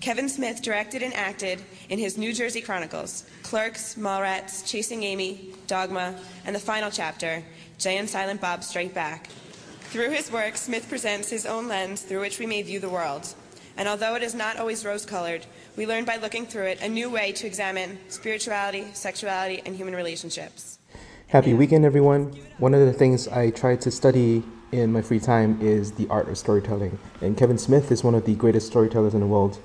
Kevin Smith directed and acted in his New Jersey Chronicles, Clerks, Mallrats, Chasing Amy, Dogma, and the final chapter, Jay and Silent Bob Strike Back. Through his work, Smith presents his own lens through which we may view the world. And although it is not always rose colored, we learn by looking through it a new way to examine spirituality, sexuality, and human relationships. Happy weekend, everyone. One of the things I try to study in my free time is the art of storytelling. And Kevin Smith is one of the greatest storytellers in the world.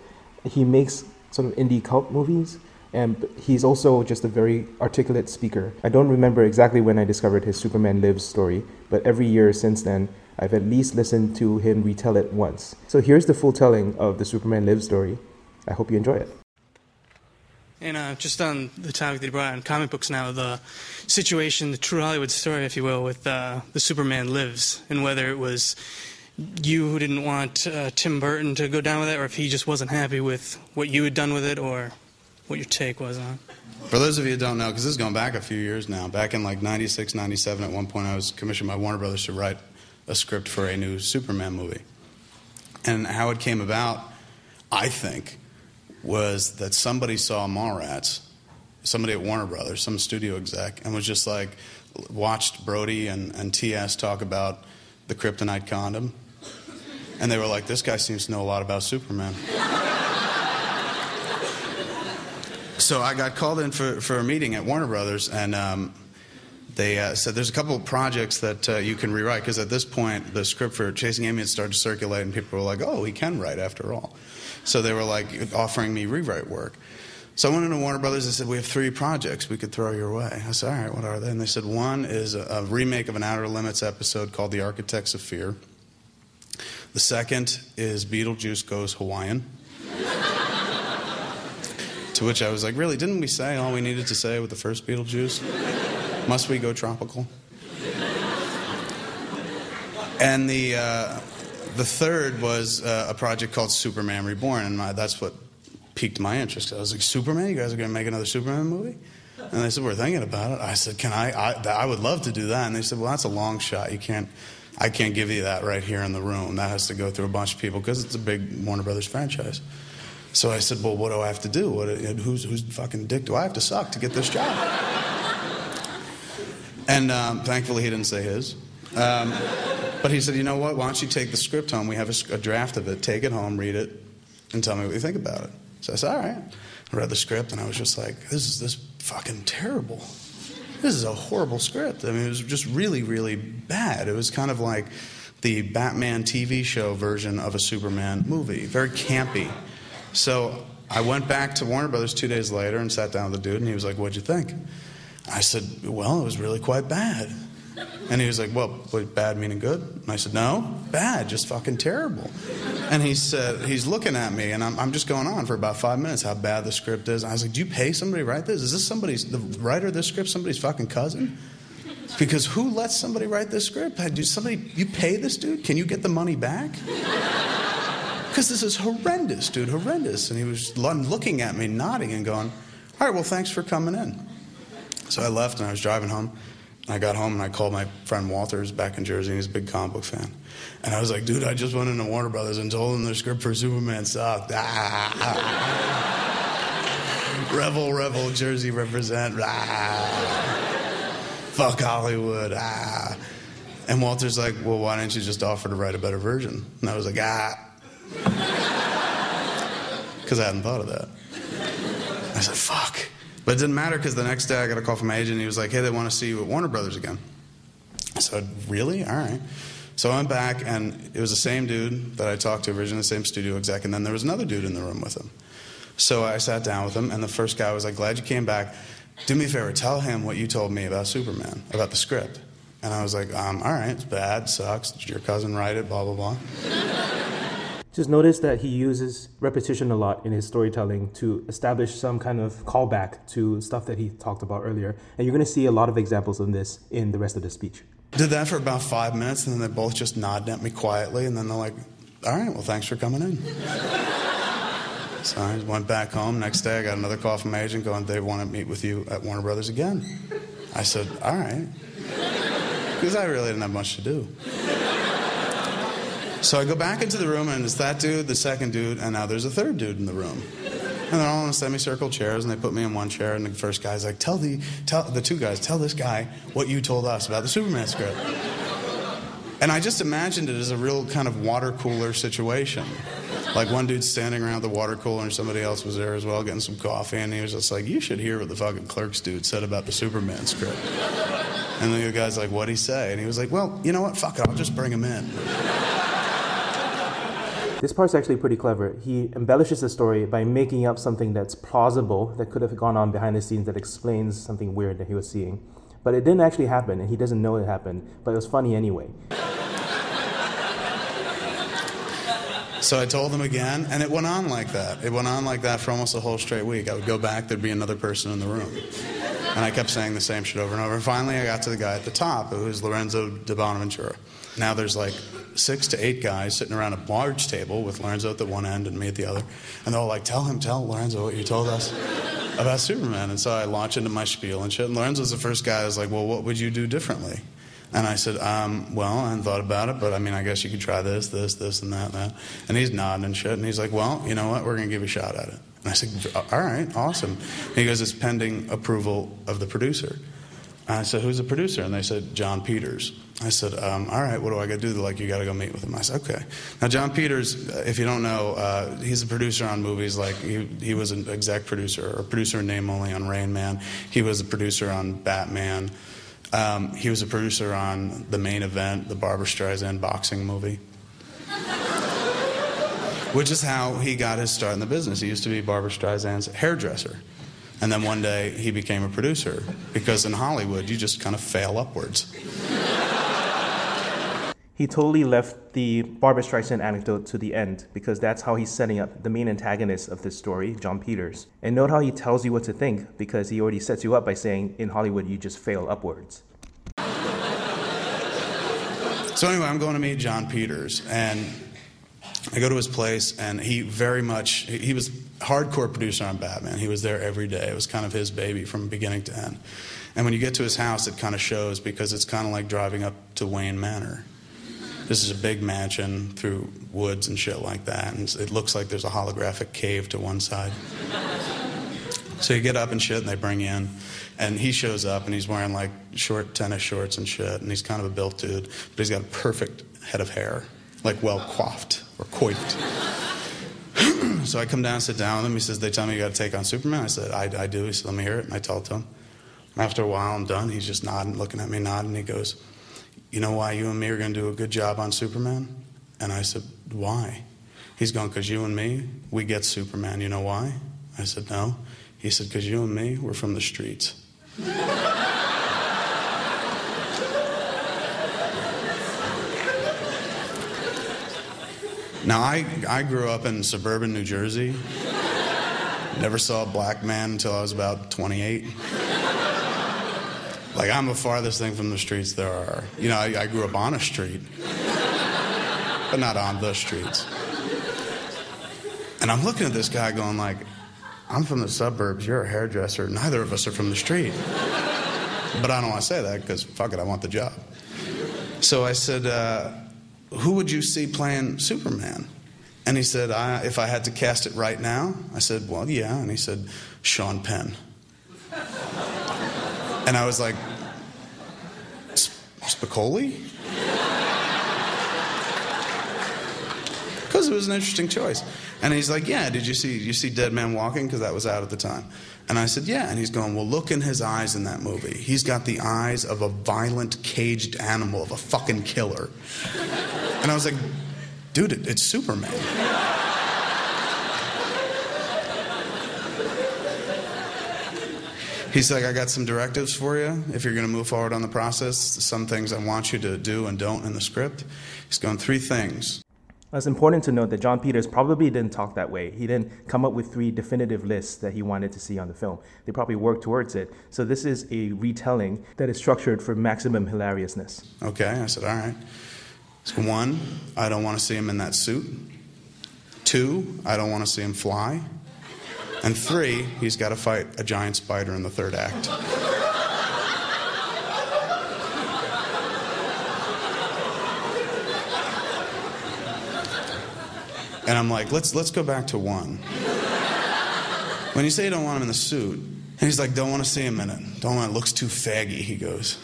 He makes sort of indie cult movies, and he's also just a very articulate speaker. I don't remember exactly when I discovered his Superman Lives story, but every year since then, I've at least listened to him retell it once. So here's the full telling of the Superman Lives story. I hope you enjoy it. And uh, just on the topic that you brought on comic books now, the situation, the true Hollywood story, if you will, with uh, the Superman Lives, and whether it was you who didn't want uh, Tim Burton to go down with it, or if he just wasn't happy with what you had done with it, or what your take was on. For those of you who don't know, because this is going back a few years now, back in like 96, 97, at one point I was commissioned by Warner Brothers to write a script for a new Superman movie. And how it came about, I think, was that somebody saw Mallrats, somebody at Warner Brothers, some studio exec, and was just like, watched Brodie and, and TS talk about the kryptonite condom. And they were like, this guy seems to know a lot about Superman. so I got called in for, for a meeting at Warner Brothers, and um, they uh, said there's a couple of projects that uh, you can rewrite because at this point the script for Chasing Amy had started to circulate, and people were like, "Oh, he can write after all." So they were like offering me rewrite work. So I went into Warner Brothers and said, "We have three projects we could throw your way." I said, "All right, what are they?" And they said, "One is a, a remake of an Outer Limits episode called The Architects of Fear. The second is Beetlejuice Goes Hawaiian." to which I was like, "Really? Didn't we say all we needed to say with the first Beetlejuice?" Must we go tropical? and the, uh, the third was uh, a project called Superman Reborn, and my, that's what piqued my interest. I was like, Superman? You guys are going to make another Superman movie? And they said, We're thinking about it. I said, Can I, I? I would love to do that. And they said, Well, that's a long shot. You can't. I can't give you that right here in the room. That has to go through a bunch of people because it's a big Warner Brothers franchise. So I said, Well, what do I have to do? What, who's, whose fucking dick do I have to suck to get this job? And um, thankfully, he didn't say his. Um, but he said, you know what? Why don't you take the script home? We have a, a, draft of it. Take it home, read it, and tell me what you think about it. So I said, all right. I read the script, and I was just like, this is this fucking terrible. This is a horrible script. I mean, it was just really, really bad. It was kind of like the Batman TV show version of a Superman movie, very campy. So I went back to Warner Brothers two days later and sat down with the dude, and he was like, what'd you think? I said, Well, it was really quite bad. And he was like, Well, what, bad meaning good? And I said, No, bad, just fucking terrible. And he said, He's looking at me, and I'm, I'm just going on for about five minutes how bad the script is. And I was like, Do you pay somebody to write this? Is this somebody's, the writer of this script, somebody's fucking cousin? Because who lets somebody write this script? Do somebody, you pay this dude? Can you get the money back? Because this is horrendous, dude, horrendous. And he was looking at me, nodding, and going, All right, well, thanks for coming in. So I left and I was driving home. I got home and I called my friend Walters back in Jersey. and He's a big comic book fan. And I was like, dude, I just went into Warner Brothers and told them their script for Superman sucked. Ah. Revel, revel, Jersey represent. Ah. Fuck Hollywood. Ah. And Walter's like, well, why didn't you just offer to write a better version? And I was like, ah. Because I hadn't thought of that. I said, fuck. But it didn't matter because the next day I got a call from my agent. And he was like, "Hey, they want to see you at Warner Brothers again." I said, "Really? All right." So I went back, and it was the same dude that I talked to originally, the same studio exec, and then there was another dude in the room with him. So I sat down with him, and the first guy was like, "Glad you came back. Do me a favor, tell him what you told me about Superman, about the script." And I was like, um, "All right, it's bad, sucks. Did your cousin write it? Blah blah blah." Just notice that he uses repetition a lot in his storytelling to establish some kind of callback to stuff that he talked about earlier. And you're going to see a lot of examples of this in the rest of the speech. Did that for about five minutes, and then they both just nodded at me quietly, and then they're like, all right, well, thanks for coming in. so I went back home. Next day, I got another call from my agent going, they want to meet with you at Warner Brothers again. I said, all right. Because I really didn't have much to do. So I go back into the room, and it's that dude, the second dude, and now there's a third dude in the room. And they're all in semicircle chairs, and they put me in one chair, and the first guy's like, "Tell the, tell the two guys, tell this guy what you told us about the Superman script." And I just imagined it as a real kind of water cooler situation. Like one dude standing around the water cooler, and somebody else was there as well, getting some coffee, and he was just like, "You should hear what the fucking clerks dude said about the Superman script." And the guy's like, "What'd he say?" And he was like, "Well, you know what? Fuck it, I'll just bring him in." This part's actually pretty clever. He embellishes the story by making up something that's plausible that could have gone on behind the scenes that explains something weird that he was seeing. But it didn't actually happen, and he doesn't know it happened, but it was funny anyway. So I told them again, and it went on like that. It went on like that for almost a whole straight week. I would go back, there'd be another person in the room. And I kept saying the same shit over and over. And finally, I got to the guy at the top, who was Lorenzo di Bonaventura. Now there's like six to eight guys sitting around a large table with Lorenzo at the one end and me at the other. And they're all like, tell him, tell Lorenzo what you told us about Superman. And so I launch into my spiel and shit. And Lorenzo's the first guy who's like, well, what would you do differently? And I said, um, well, I hadn't thought about it, but I mean, I guess you could try this, this, this, and that, and that. And he's nodding and shit. And he's like, well, you know what? We're going to give you a shot at it. And I said, all right, awesome. And he goes, it's pending approval of the producer. And I said, who's the producer? And they said, Jon Peters. I said, um, all right, what do I got to do? They're like, you got to go meet with him. I said, okay. Now, Jon Peters, uh, if you don't know, uh, he's a producer on movies like he, he was an exec producer or producer name only on Rain Man. He was a producer on Batman. Um, he was a producer on the main event, the Barbra Streisand boxing movie. Which is how he got his start in the business. He used to be Barbra Streisand's hairdresser. And then one day he became a producer because in Hollywood you just kind of fail upwards. He totally left the Barbra Streisand anecdote to the end because that's how he's setting up the main antagonist of this story, Jon Peters. And note how he tells you what to think because he already sets you up by saying, in Hollywood, you just fail upwards. So, anyway, I'm going to meet Jon Peters, and I go to his place, and he very much, he was hardcore producer on Batman. He was there every day. It was kind of his baby from beginning to end. And when you get to his house, it kind of shows because it's kind of like driving up to Wayne Manor. This is a big mansion through woods and shit like that, and it looks like there's a holographic cave to one side. So you get up and shit, and they bring you in, and he shows up, and he's wearing like short tennis shorts and shit, and he's kind of a built dude, but he's got a perfect head of hair, like well coiffed or coiffed. so I come down, sit down with him. He says, "They tell me you got to take on Superman." I said, I, "I do." He said, "Let me hear it." And I tell it to him. After a while, I'm done. He's just nodding, looking at me, nodding. He goes, you know why you and me are going to do a good job on Superman? And I said, Why? He's going, Because you and me, we get Superman. You know why? I said, No. He said, Because you and me, we're from the streets. now, I, I grew up in suburban New Jersey. Never saw a black man until I was about 28. Like, I'm the farthest thing from the streets there are. You know, I, I grew up on a street, but not on the streets. And I'm looking at this guy going like, I'm from the suburbs, you're a hairdresser, neither of us are from the street. But I don't want to say that because fuck it, I want the job. So I said, uh, Who would you see playing Superman? And he said, I, If I had to cast it right now? I said, Well, yeah. And he said, Sean Penn. And I was like, Spicoli? Because it was an interesting choice. And he's like, Yeah, did you see you see Dead Man Walking? Because that was out at the time. And I said, Yeah. And he's going, Well, look in his eyes in that movie. He's got the eyes of a violent, caged animal, of a fucking killer. And I was like, Dude, it, it's Superman. He's like, I got some directives for you if you're going to move forward on the process. Some things I want you to do and don't in the script. He's going, three things. It's important to note that Jon Peters probably didn't talk that way. He didn't come up with three definitive lists that he wanted to see on the film. They probably worked towards it. So this is a retelling that is structured for maximum hilariousness. Okay, I said, all right. So one, I don't want to see him in that suit. Two, I don't want to see him fly. And three, he's got to fight a giant spider in the third act. And I'm like, let's, let's go back to one. When you say you don't want him in the suit, and he's like, don't want to see him in it. Don't want it. Looks too faggy, he goes.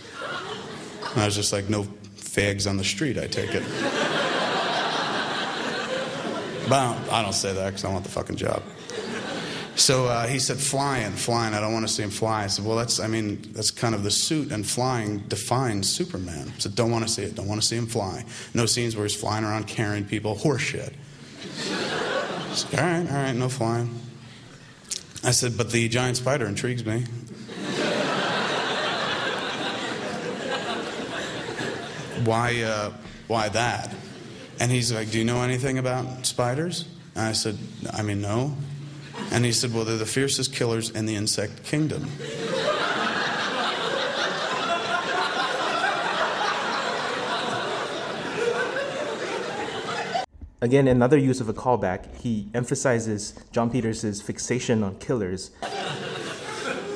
And I was just like, no fags on the street, I take it. But I don't, I don't say that because I want the fucking job. So uh, he said, flying, flying. I don't want to see him fly. I said, well, that's, I mean, that's kind of the suit, and flying defines Superman. I don't want to see it. Don't want to see him fly. No scenes where he's flying around carrying people. Horseshit. Said, all right, all right, no flying. I said, but the giant spider intrigues me. why, uh, why that? And he's like, do you know anything about spiders? And I said, I mean, no. And he said, well, they're the fiercest killers in the insect kingdom. Again, another use of a callback, he emphasizes Jon Peters' fixation on killers.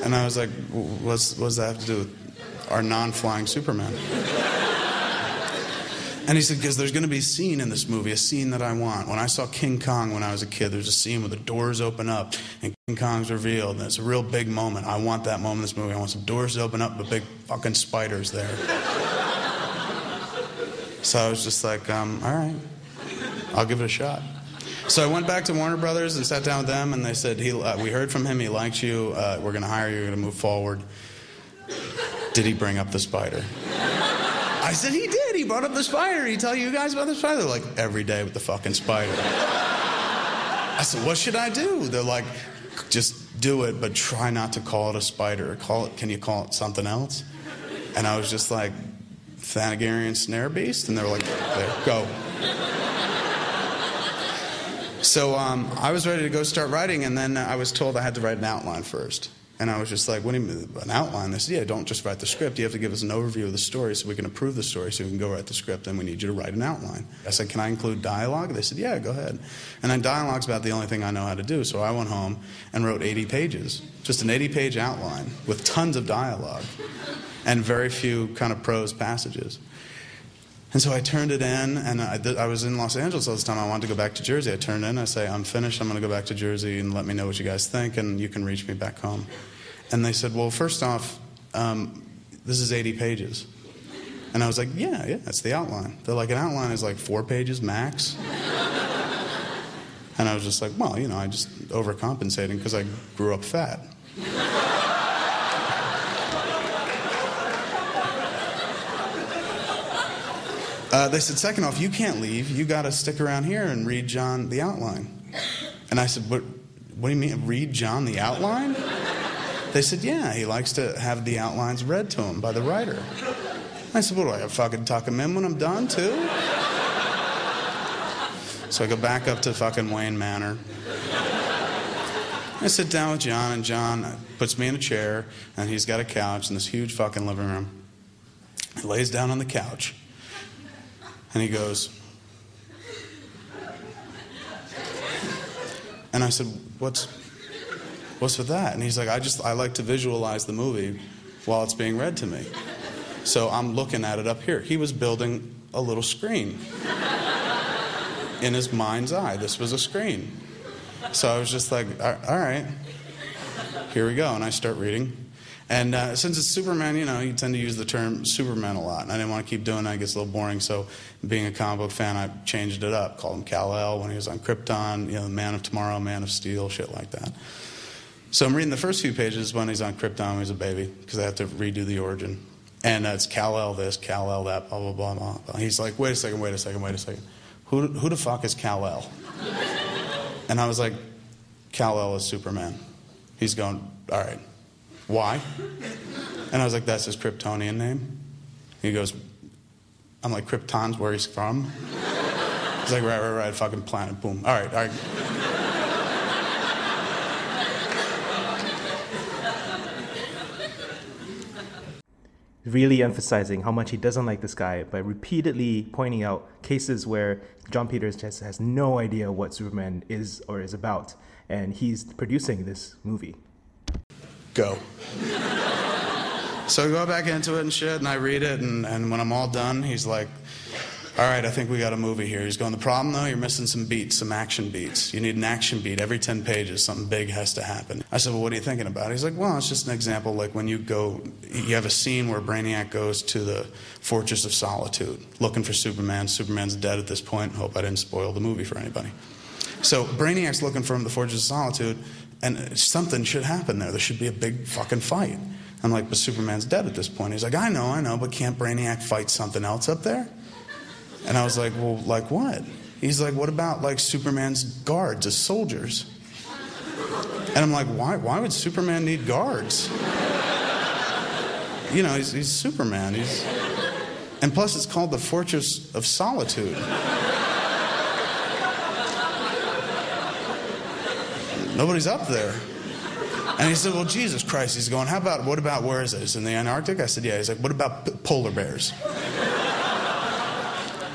And I was like, what's, what does that have to do with our non flying Superman? And he said, because there's going to be a scene in this movie, a scene that I want. When I saw King Kong when I was a kid, there's a scene where the doors open up and King Kong's revealed. And it's a real big moment. I want that moment in this movie. I want some doors to open up, but big fucking spiders there. so I was just like, um, all right, I'll give it a shot. So I went back to Warner Brothers and sat down with them, and they said, he, uh, we heard from him, he likes you, uh, we're going to hire you, we're going to move forward. Did he bring up the spider? I said, he did. Brought up the spider. He tell you guys about the spider? They're like, every day with the fucking spider. I said, what should I do? They're like, just do it, but try not to call it a spider. Call it, can you call it something else? And I was just like, Thanagarian snare beast? And they were like, there, go. So um, I was ready to go start writing, and then I was told I had to write an outline first. And I was just like, what do you mean, an outline? They said, yeah, don't just write the script. You have to give us an overview of the story so we can approve the story so we can go write the script, and we need you to write an outline. I said, can I include dialogue? They said, yeah, go ahead. And then dialogue's about the only thing I know how to do, so I went home and wrote 80 pages, just an 80 page outline with tons of dialogue and very few kind of prose passages. And so I turned it in, and I, I, was in Los Angeles all this time. I wanted to go back to Jersey. I turned in, I say, I'm finished. I'm going to go back to Jersey and let me know what you guys think, and you can reach me back home. And they said, Well, first off, um, this is 80 pages. And I was like, Yeah, yeah, that's the outline. They're like, An outline is like four pages max. and I was just like, Well, you know, I just overcompensating because I grew up fat. Uh, they said, second off, you can't leave. You got to stick around here and read Jon the outline. And I said, what, what do you mean, read Jon the outline? They said, yeah, he likes to have the outlines read to him by the writer. I said, what do I have, fucking tuck him in when I'm done, too? So I go back up to fucking Wayne Manor. I sit down with Jon, and Jon puts me in a chair, and he's got a couch in this huge fucking living room. He lays down on the couch. And he goes, and I said, what's, what's with that? And he's like, I just, I like to visualize the movie while it's being read to me. So I'm looking at it up here. He was building a little screen in his mind's eye. This was a screen. So I was just like, all right, here we go. And I start reading. And uh, since it's Superman, you know, you tend to use the term Superman a lot. And I didn't want to keep doing that. It gets a little boring. So, being a comic book fan, I changed it up. Called him Kal-El when he was on Krypton, you know, Man of Tomorrow, Man of Steel, shit like that. So I'm reading the first few pages when he's on Krypton when he's a baby, because I have to redo the origin. And uh, it's Kal-El this, Kal-El that, blah, blah, blah, blah. He's like, wait a second, wait a second, wait a second. Who, who the fuck is Kal-El? And I was like, Kal-El is Superman. He's going, all right. Why? And I was like, that's his Kryptonian name. He goes, I'm like, Krypton's where he's from? He's like, right, right, right, fucking planet, boom. All right, all right. Really emphasizing how much he doesn't like this guy by repeatedly pointing out cases where Jon Peters just has no idea what Superman is or is about, and he's producing this movie go. so I go back into it and shit, and I read it, and, and when I'm all done, he's like, All right, I think we got a movie here. He's going, the problem though, you're missing some beats, some action beats. You need an action beat. Every 10 pages, something big has to happen. I said, well, what are you thinking about? He's like, well, it's just an example like when you go, you have a scene where Brainiac goes to the Fortress of Solitude looking for Superman. Superman's dead at this point. Hope I didn't spoil the movie for anybody. So Brainiac's looking for him the Fortress of Solitude, and something should happen there. There should be a big fucking fight. I'm like, but Superman's dead at this point. He's like, I know, I know, but can't Brainiac fight something else up there? And I was like, well, like what? He's like, what about like Superman's guards as soldiers? And I'm like, why, why would Superman need guards? You know, he's, he's Superman. He's, and plus, it's called the Fortress of Solitude. Nobody's up there. And he said, Well, Jesus Christ. He's going, How about, what about, where is it? Is it in the Antarctic? I said, Yeah. He's like, What about polar bears?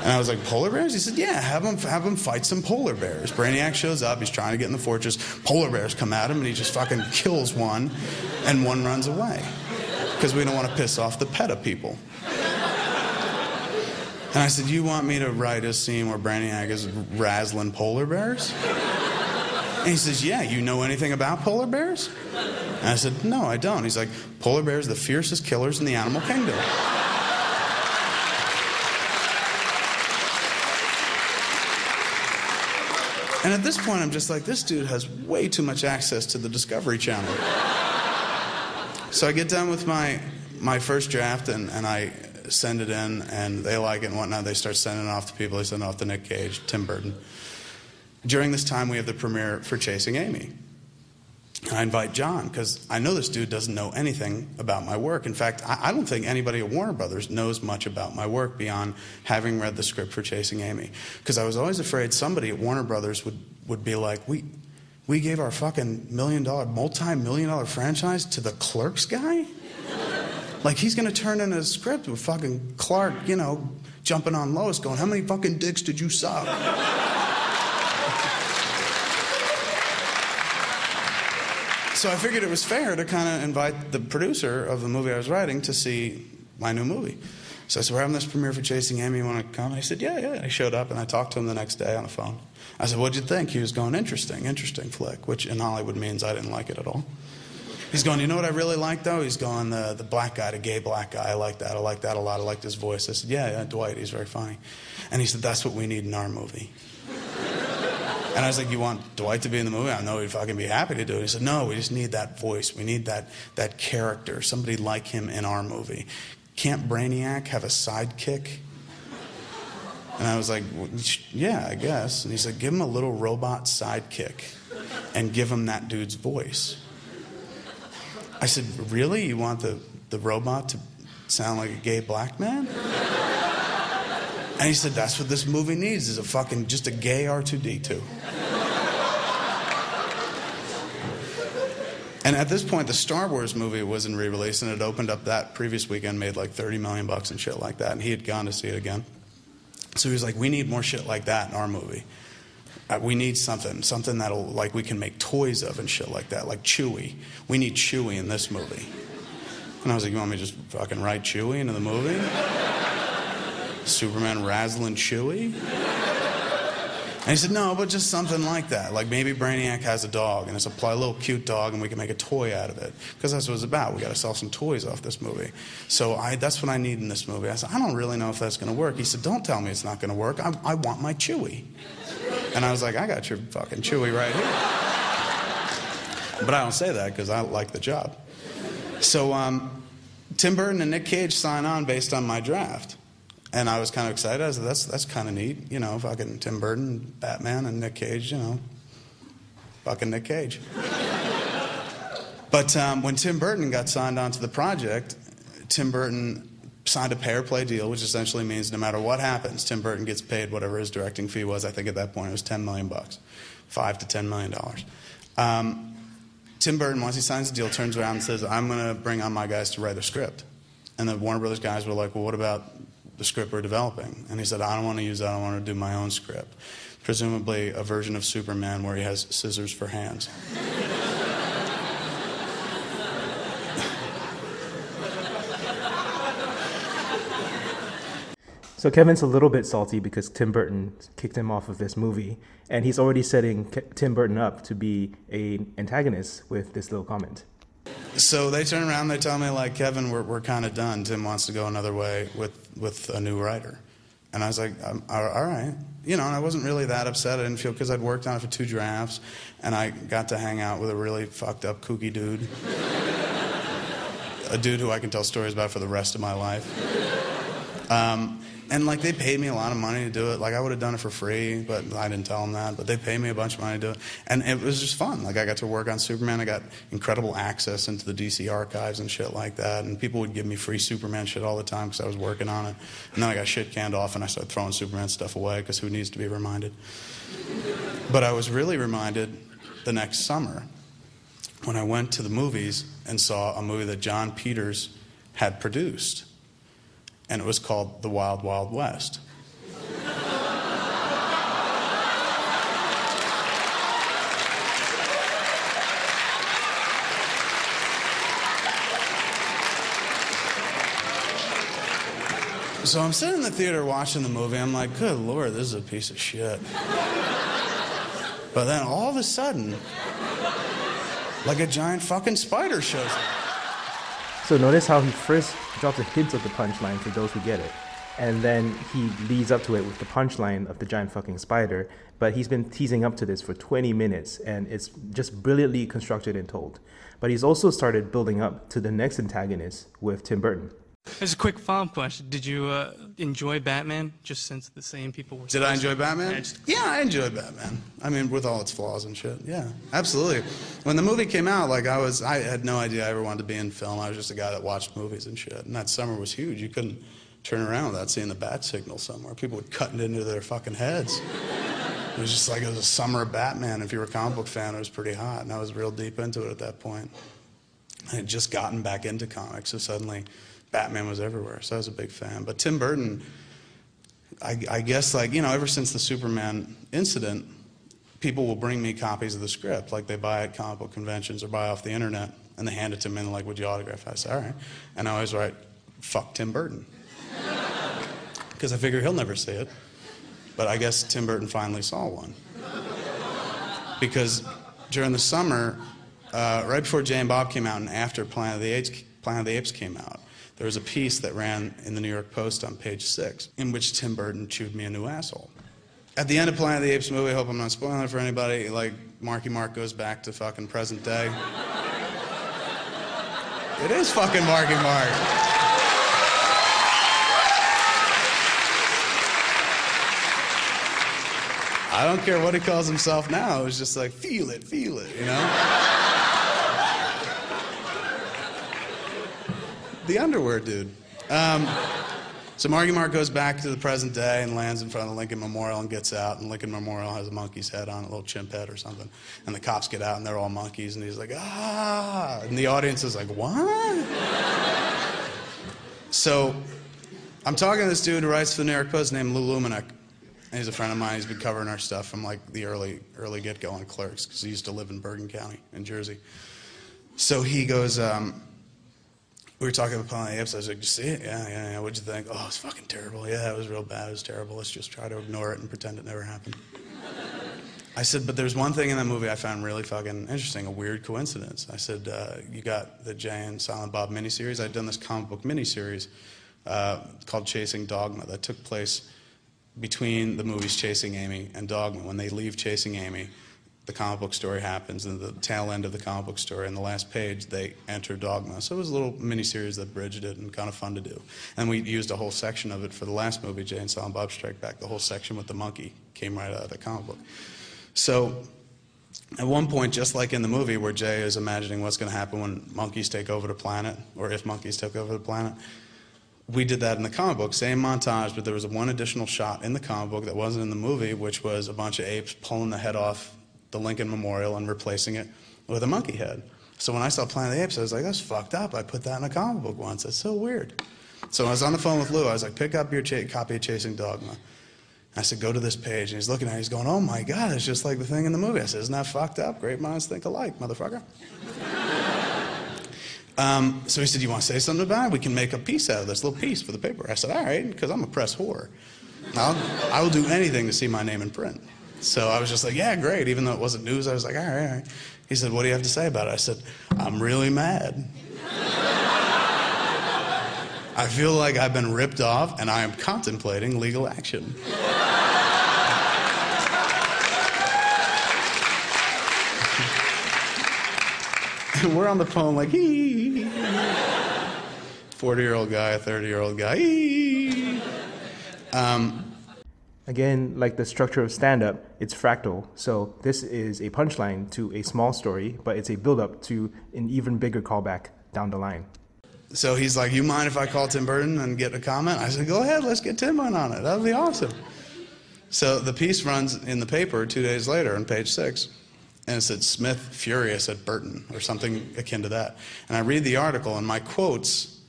And I was like, polar bears? He said, yeah, have him, have him fight some polar bears. Brainiac shows up. He's trying to get in the fortress. Polar bears come at him, and he just fucking kills one, and one runs away. Because we don't want to piss off the PETA people. And I said, you want me to write a scene where Brainiac is razzling polar bears? And he says, yeah, you know anything about polar bears? And I said, no, I don't. He's like, polar bears are the fiercest killers in the animal kingdom. And at this point, I'm just like, this dude has way too much access to the Discovery Channel. so I get done with my, my first draft and, and I send it in, and they like it and whatnot. They start sending it off to people. They send it off to Nick Cage, Tim Burton. During this time, we have the premiere for Chasing Amy. And I invite Jon because I know this dude doesn't know anything about my work. In fact, I, don't think anybody at Warner Brothers knows much about my work beyond having read the script for Chasing Amy. Because I was always afraid somebody at Warner Brothers would, would be like, we, we gave our fucking million dollar, multi million dollar franchise to the clerks guy? like, he's going to turn in a script with fucking Clark, you know, jumping on Lois going, How many fucking dicks did you suck? So I figured it was fair to kind of invite the producer of the movie I was writing to see my new movie. So I said, We're having this premiere for Chasing Amy. You want to come? And he said, Yeah, yeah. And I showed up and I talked to him the next day on the phone. I said, What'd you think? He was going, Interesting, interesting flick, which in Hollywood means I didn't like it at all. He's going, You know what I really like though? He's going, The, the black guy, the gay black guy. I like that. I like that a lot. I liked his voice. I said, Yeah, yeah, Dwight. He's very funny. And he said, That's what we need in our movie. And I was like, You want Dwight to be in the movie? I know he'd fucking be happy to do it. He said, No, we just need that voice. We need that, that character, somebody like him in our movie. Can't Brainiac have a sidekick? And I was like, Yeah, I guess. And he said, Give him a little robot sidekick and give him that dude's voice. I said, Really? You want the, the robot to sound like a gay black man? And he said, That's what this movie needs is a fucking just a gay R2D2. and at this point, the Star Wars movie was in re-release, and it opened up that previous weekend, made like 30 million bucks and shit like that. And he had gone to see it again. So he was like, "We need more shit like that in our movie. Uh, we need something, something that'll like we can make toys of and shit like that, like Chewie. We need Chewie in this movie." And I was like, "You want me to just fucking write Chewie into the movie?" Superman razzling Chewie? And he said, no, but just something like that. Like maybe Brainiac has a dog, and it's a little cute dog, and we can make a toy out of it. Because that's what it's about. We got to sell some toys off this movie. So I, that's what I need in this movie. I said, I don't really know if that's going to work. He said, don't tell me it's not going to work. I, I want my Chewie. And I was like, I got your fucking Chewie right here. But I don't say that because I like the job. So um, Tim Burton and Nick Cage sign on based on my draft. And I was kind of excited. I said, that's, that's kind of neat. You know, fucking Tim Burton, Batman, and Nick Cage, you know, fucking Nick Cage. but um, when Tim Burton got signed onto the project, Tim Burton signed a pay or play deal, which essentially means no matter what happens, Tim Burton gets paid whatever his directing fee was. I think at that point it was 10 million bucks, five to 10 million dollars. Um, Tim Burton, once he signs the deal, turns around and says, I'm going to bring on my guys to write a script. And the Warner Brothers guys were like, well, what about the script we're developing. And he said, I don't want to use that. I want to do my own script. Presumably a version of Superman where he has scissors for hands. So Kevin's a little bit salty because Tim Burton kicked him off of this movie, and he's already setting Ke- Tim Burton up to be a antagonist with this little comment. So they turn around, they tell me like, Kevin, we're, we're kind of done. Tim wants to go another way with, with a new writer. And I was like, um, all right. You know, and I wasn't really that upset. I didn't feel, because I'd worked on it for two drafts, and I got to hang out with a really fucked up, kooky dude. a dude who I can tell stories about for the rest of my life. Um, and like they paid me a lot of money to do it. Like I would have done it for free, but I didn't tell them that. But they paid me a bunch of money to do it, and it was just fun. Like I got to work on Superman. I got incredible access into the DC archives and shit like that. And people would give me free Superman shit all the time because I was working on it. And then I got shit canned off, and I started throwing Superman stuff away because who needs to be reminded? But I was really reminded the next summer when I went to the movies and saw a movie that Jon Peters had produced and it was called The Wild Wild West. So I'm sitting in the theater watching the movie. I'm like, good lord, this is a piece of shit. But then all of a sudden, like a giant fucking spider shows up. So notice how he first drops a hint of the punchline for those who get it. And then he leads up to it with the punchline of the giant fucking spider. But he's been teasing up to this for 20 minutes, and it's just brilliantly constructed and told. But he's also started building up to the next antagonist with Tim Burton. There's a quick follow-up question. Did you uh, enjoy Batman? Just since the same people were. Did I enjoy Batman? Yeah, just- Yeah, I enjoyed Batman. I mean, with all its flaws and shit. Yeah, absolutely. When the movie came out, like I was, I had no idea I ever wanted to be in film. I was just a guy that watched movies and shit. And that summer was huge. You couldn't turn around without seeing the bat signal somewhere. People would cut it into their fucking heads. It was just like it was a summer of Batman. If you were a comic book fan, it was pretty hot, and I was real deep into it at that point. I had just gotten back into comics, so suddenly Batman was everywhere. So I was a big fan. But Tim Burton, I, I guess, like, you know, ever since the Superman incident, people will bring me copies of the script, like they buy at comic book conventions or buy off the internet, and they hand it to me and they're like, Would you autograph? it?" I say, All right. And I always write, Fuck Tim Burton. Because I figure he'll never see it. But I guess Tim Burton finally saw one. Because during the summer, uh, right before Jay and Bob came out and after Planet of the Apes, Planet of the Apes came out, there was a piece that ran in the New York Post on page six in which Tim Burton chewed me a new asshole. At the end of Planet of the Apes movie, I hope I'm not spoiling it for anybody, like Marky Mark goes back to fucking present day. It is fucking Marky Mark. I don't care what he calls himself now. It was just like, feel it, feel it, you know? The underwear dude. Um, so Marky Mark goes back to the present day and lands in front of the Lincoln Memorial and gets out. And Lincoln Memorial has a monkey's head on, a little chimp head or something. And the cops get out and they're all monkeys. And he's like, ah. And the audience is like, what? so I'm talking to this dude who writes for the New York Post named Lou Lumenick. And he's a friend of mine. He's been covering our stuff from like the early, early get go on Clerks because he used to live in Bergen County in Jersey. So he goes, um, we were talking about the. I was like, "You see it? Yeah, yeah, yeah. What'd you think? Oh, it's fucking terrible. Yeah, it was real bad. It was terrible. Let's just try to ignore it and pretend it never happened." I said, "But there's one thing in that movie I found really fucking interesting. A weird coincidence." I said, uh, "You got the Jay and Silent Bob miniseries. I'd done this comic book miniseries uh, called Chasing Dogma that took place between the movies Chasing Amy and Dogma. When they leave Chasing Amy." The comic book story happens, and the tail end of the comic book story, and the last page, they enter Dogma. So it was a little miniseries that bridged it and kind of fun to do. And we used a whole section of it for the last movie, Jay and Silent Bob Strike Back. The whole section with the monkey came right out of the comic book. So at one point, just like in the movie where Jay is imagining what's going to happen when monkeys take over the planet, or if monkeys took over the planet, we did that in the comic book, same montage, but there was one additional shot in the comic book that wasn't in the movie, which was a bunch of apes pulling the head off the Lincoln Memorial and replacing it with a monkey head. So when I saw Planet of the Apes, I was like, that's fucked up. I put that in a comic book once. That's so weird. So I was on the phone with Lou. I was like, pick up your copy of Chasing Dogma. I said, go to this page. And he's looking at it. He's going, oh my God, it's just like the thing in the movie. I said, isn't that fucked up? Great minds think alike, motherfucker. Um, so he said, You want to say something about it? We can make a piece out of this little piece for the paper. I said, All right, because I'm a press whore. I'll, I will do anything to see my name in print. So I was just like, Yeah, great. Even though it wasn't news, I was like, All right, all right. He said, What do you have to say about it? I said, I'm really mad. I feel like I've been ripped off and I am contemplating legal action. We're on the phone like, hee. 40 year old guy, 30 year old guy, hee. Um, Again, like the structure of stand up, it's fractal. So this is a punchline to a small story, but it's a build up to an even bigger callback down the line. so he's like, You mind if I call Tim Burton and get a comment? I said, Go ahead, let's get Tim on it. That would be awesome. So the piece runs in the paper two days later on page six. And it said, Smith furious at Burton, or something akin to that. And I read the article, and my quotes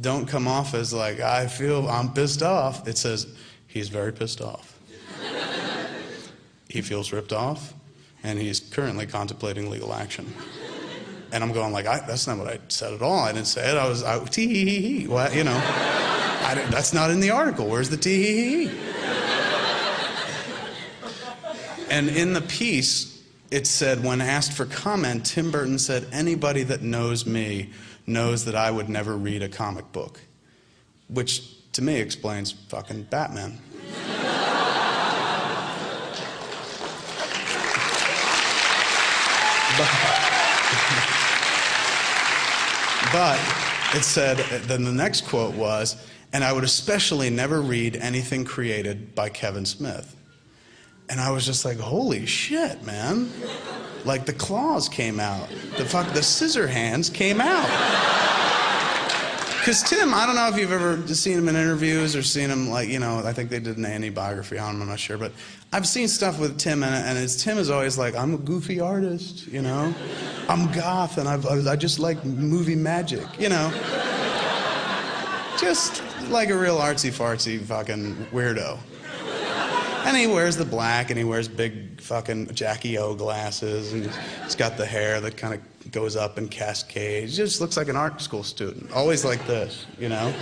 don't come off as like, I feel I'm pissed off. It says, He's very pissed off. he feels ripped off, and he's currently contemplating legal action. And I'm going like, that's not what I said at all. I didn't say it. I was, I, tee hee hee hee. Well, you know, that's not in the article. Where's the tee hee hee? And in the piece, it said, when asked for comment, Tim Burton said, anybody that knows me knows that I would never read a comic book. Which to me explains fucking Batman. But it said, then the next quote was, and I would especially never read anything created by Kevin Smith. And I was just like, holy shit, man. Like the claws came out. The fuck, the scissor hands came out. Because Tim, I don't know if you've ever seen him in interviews or seen him like, you know, I think they did an A&E biography on him, I'm not sure. But I've seen stuff with Tim, and, and Tim is always like, I'm a goofy artist, you know? I'm goth, and I've, I just like movie magic, you know? Just like a real artsy fartsy fucking weirdo. And he wears the black and he wears big fucking Jackie O glasses and he's got the hair that kind of goes up in cascades. He just looks like an art school student. Always like this, you know?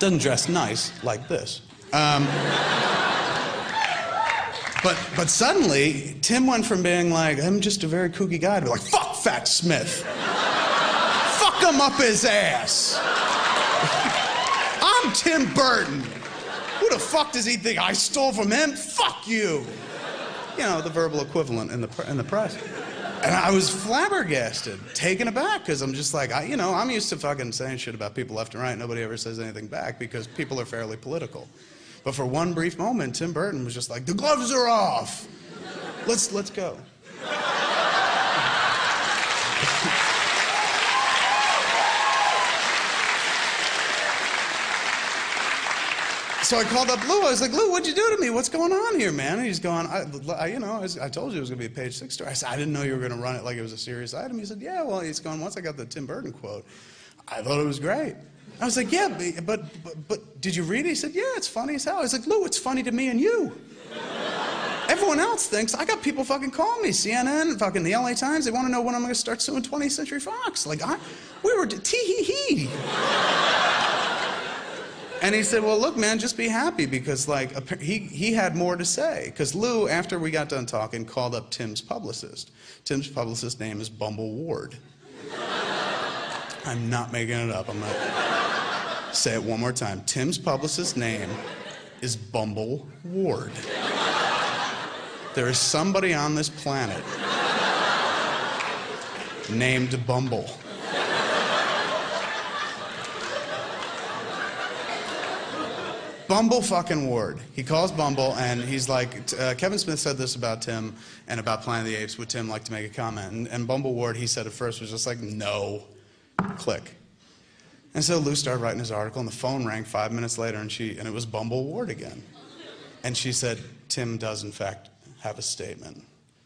Doesn't dress nice like this. Um, but, but suddenly, Tim went from being like, I'm just a very kooky guy to like, fuck Fat Smith. fuck him up his ass. I'm Tim Burton. Who the fuck does he think I stole from him? Fuck you. You know, the verbal equivalent in the, in the press. And I was flabbergasted, taken aback, because I'm just like, I, you know, I'm used to fucking saying shit about people left and right. Nobody ever says anything back because people are fairly political. But for one brief moment, Tim Burton was just like, the gloves are off. Let's, let's go. So I called up Lou. I was like, Lou, what'd you do to me? What's going on here, man? And he's going, I, you know, I, was- I told you it was going to be a page six story. I said, I didn't know you were going to run it like it was a serious item. He said, yeah, well, he's going, once I got the Tim Burton quote, I thought it was great. I was like, yeah, but, but, but, but did you read it? He said, yeah, it's funny as hell. I was like, Lou, it's funny to me and you. Everyone else thinks, I got people fucking calling me, CNN, fucking the LA Times, they want to know when I'm going to start suing 20th Century Fox. Like, I, we were, tee hee hee. And he said, "Well, look, man, just be happy because like he he had more to say because Lou, after we got done talking, called up Tim's publicist. Tim's publicist name is Bumble Ward. I'm not making it up. I'm gonna say it one more time. Tim's publicist's name is Bumble Ward. There is somebody on this planet named Bumble. Bumble fucking Ward. He calls Bumble and he's like, uh, Kevin Smith said this about Tim and about Planet of the Apes. Would Tim like to make a comment? And, and Bumble Ward, he said at first, was just like, no. Click. And so Lou started writing his article and the phone rang five minutes later and, she, and it was Bumble Ward again. And she said, Tim does in fact have a statement.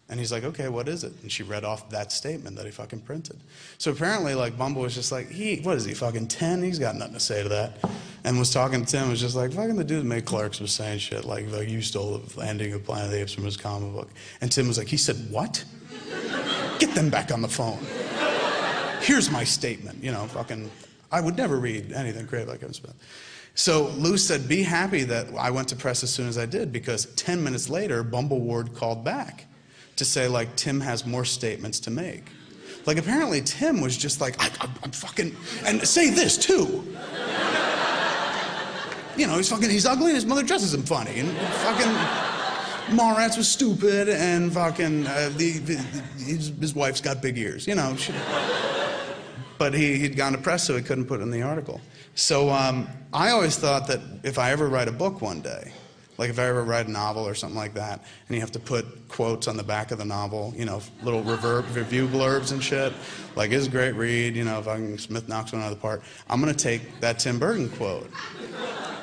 And he's like, okay, what is it? And she read off that statement that he fucking printed. So apparently, like, Bumble was just like, he, what is he, fucking 10? He's got nothing to say to that. And was talking to Tim, was just like, fucking the dude made Clerks was saying shit like, like you stole the ending of Planet of the Apes from his comic book. And Tim was like, he said, what? Get them back on the phone. here's my statement. You know, fucking, I would never read anything creative like Kevin Smith. So Lou said, be happy that I went to press as soon as I did because 10 minutes later, Bumble Ward called back to say, like, Tim has more statements to make. Like, apparently, Tim was just like, I, am fucking, and say this too. You know, he's fucking, he's ugly and his mother dresses him funny. And fucking, Mallrats was stupid and fucking, uh, the, the, his, his, wife's got big ears, you know. She, but he, he'd gone to press, so he couldn't put it in the article. So um, I always thought that if I ever write a book one day, like if I ever write a novel or something like that, and you have to put quotes on the back of the novel, you know, little reverb, review blurbs and shit, like is a great read, you know, if I Smith knocks one out of the park, I'm gonna take that Tim Burton quote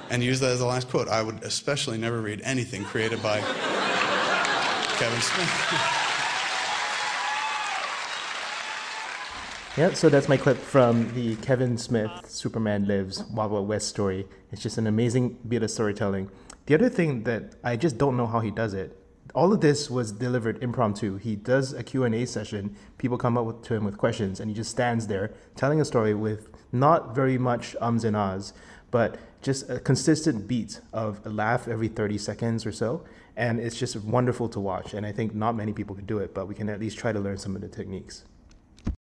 and use that as the last quote. I would especially never read anything created by Kevin Smith. Yeah, so that's my clip from the Kevin Smith Superman Lives Wild Wild West story. It's just an amazing bit of storytelling. The other thing that I just don't know how he does it. All of this was delivered impromptu. He does a Q&A session. People come up with, to him with questions and he just stands there telling a story with not very much ums and ahs, but just a consistent beat of a laugh every 30 seconds or so. And it's just wonderful to watch. And I think not many people can do it, but we can at least try to learn some of the techniques.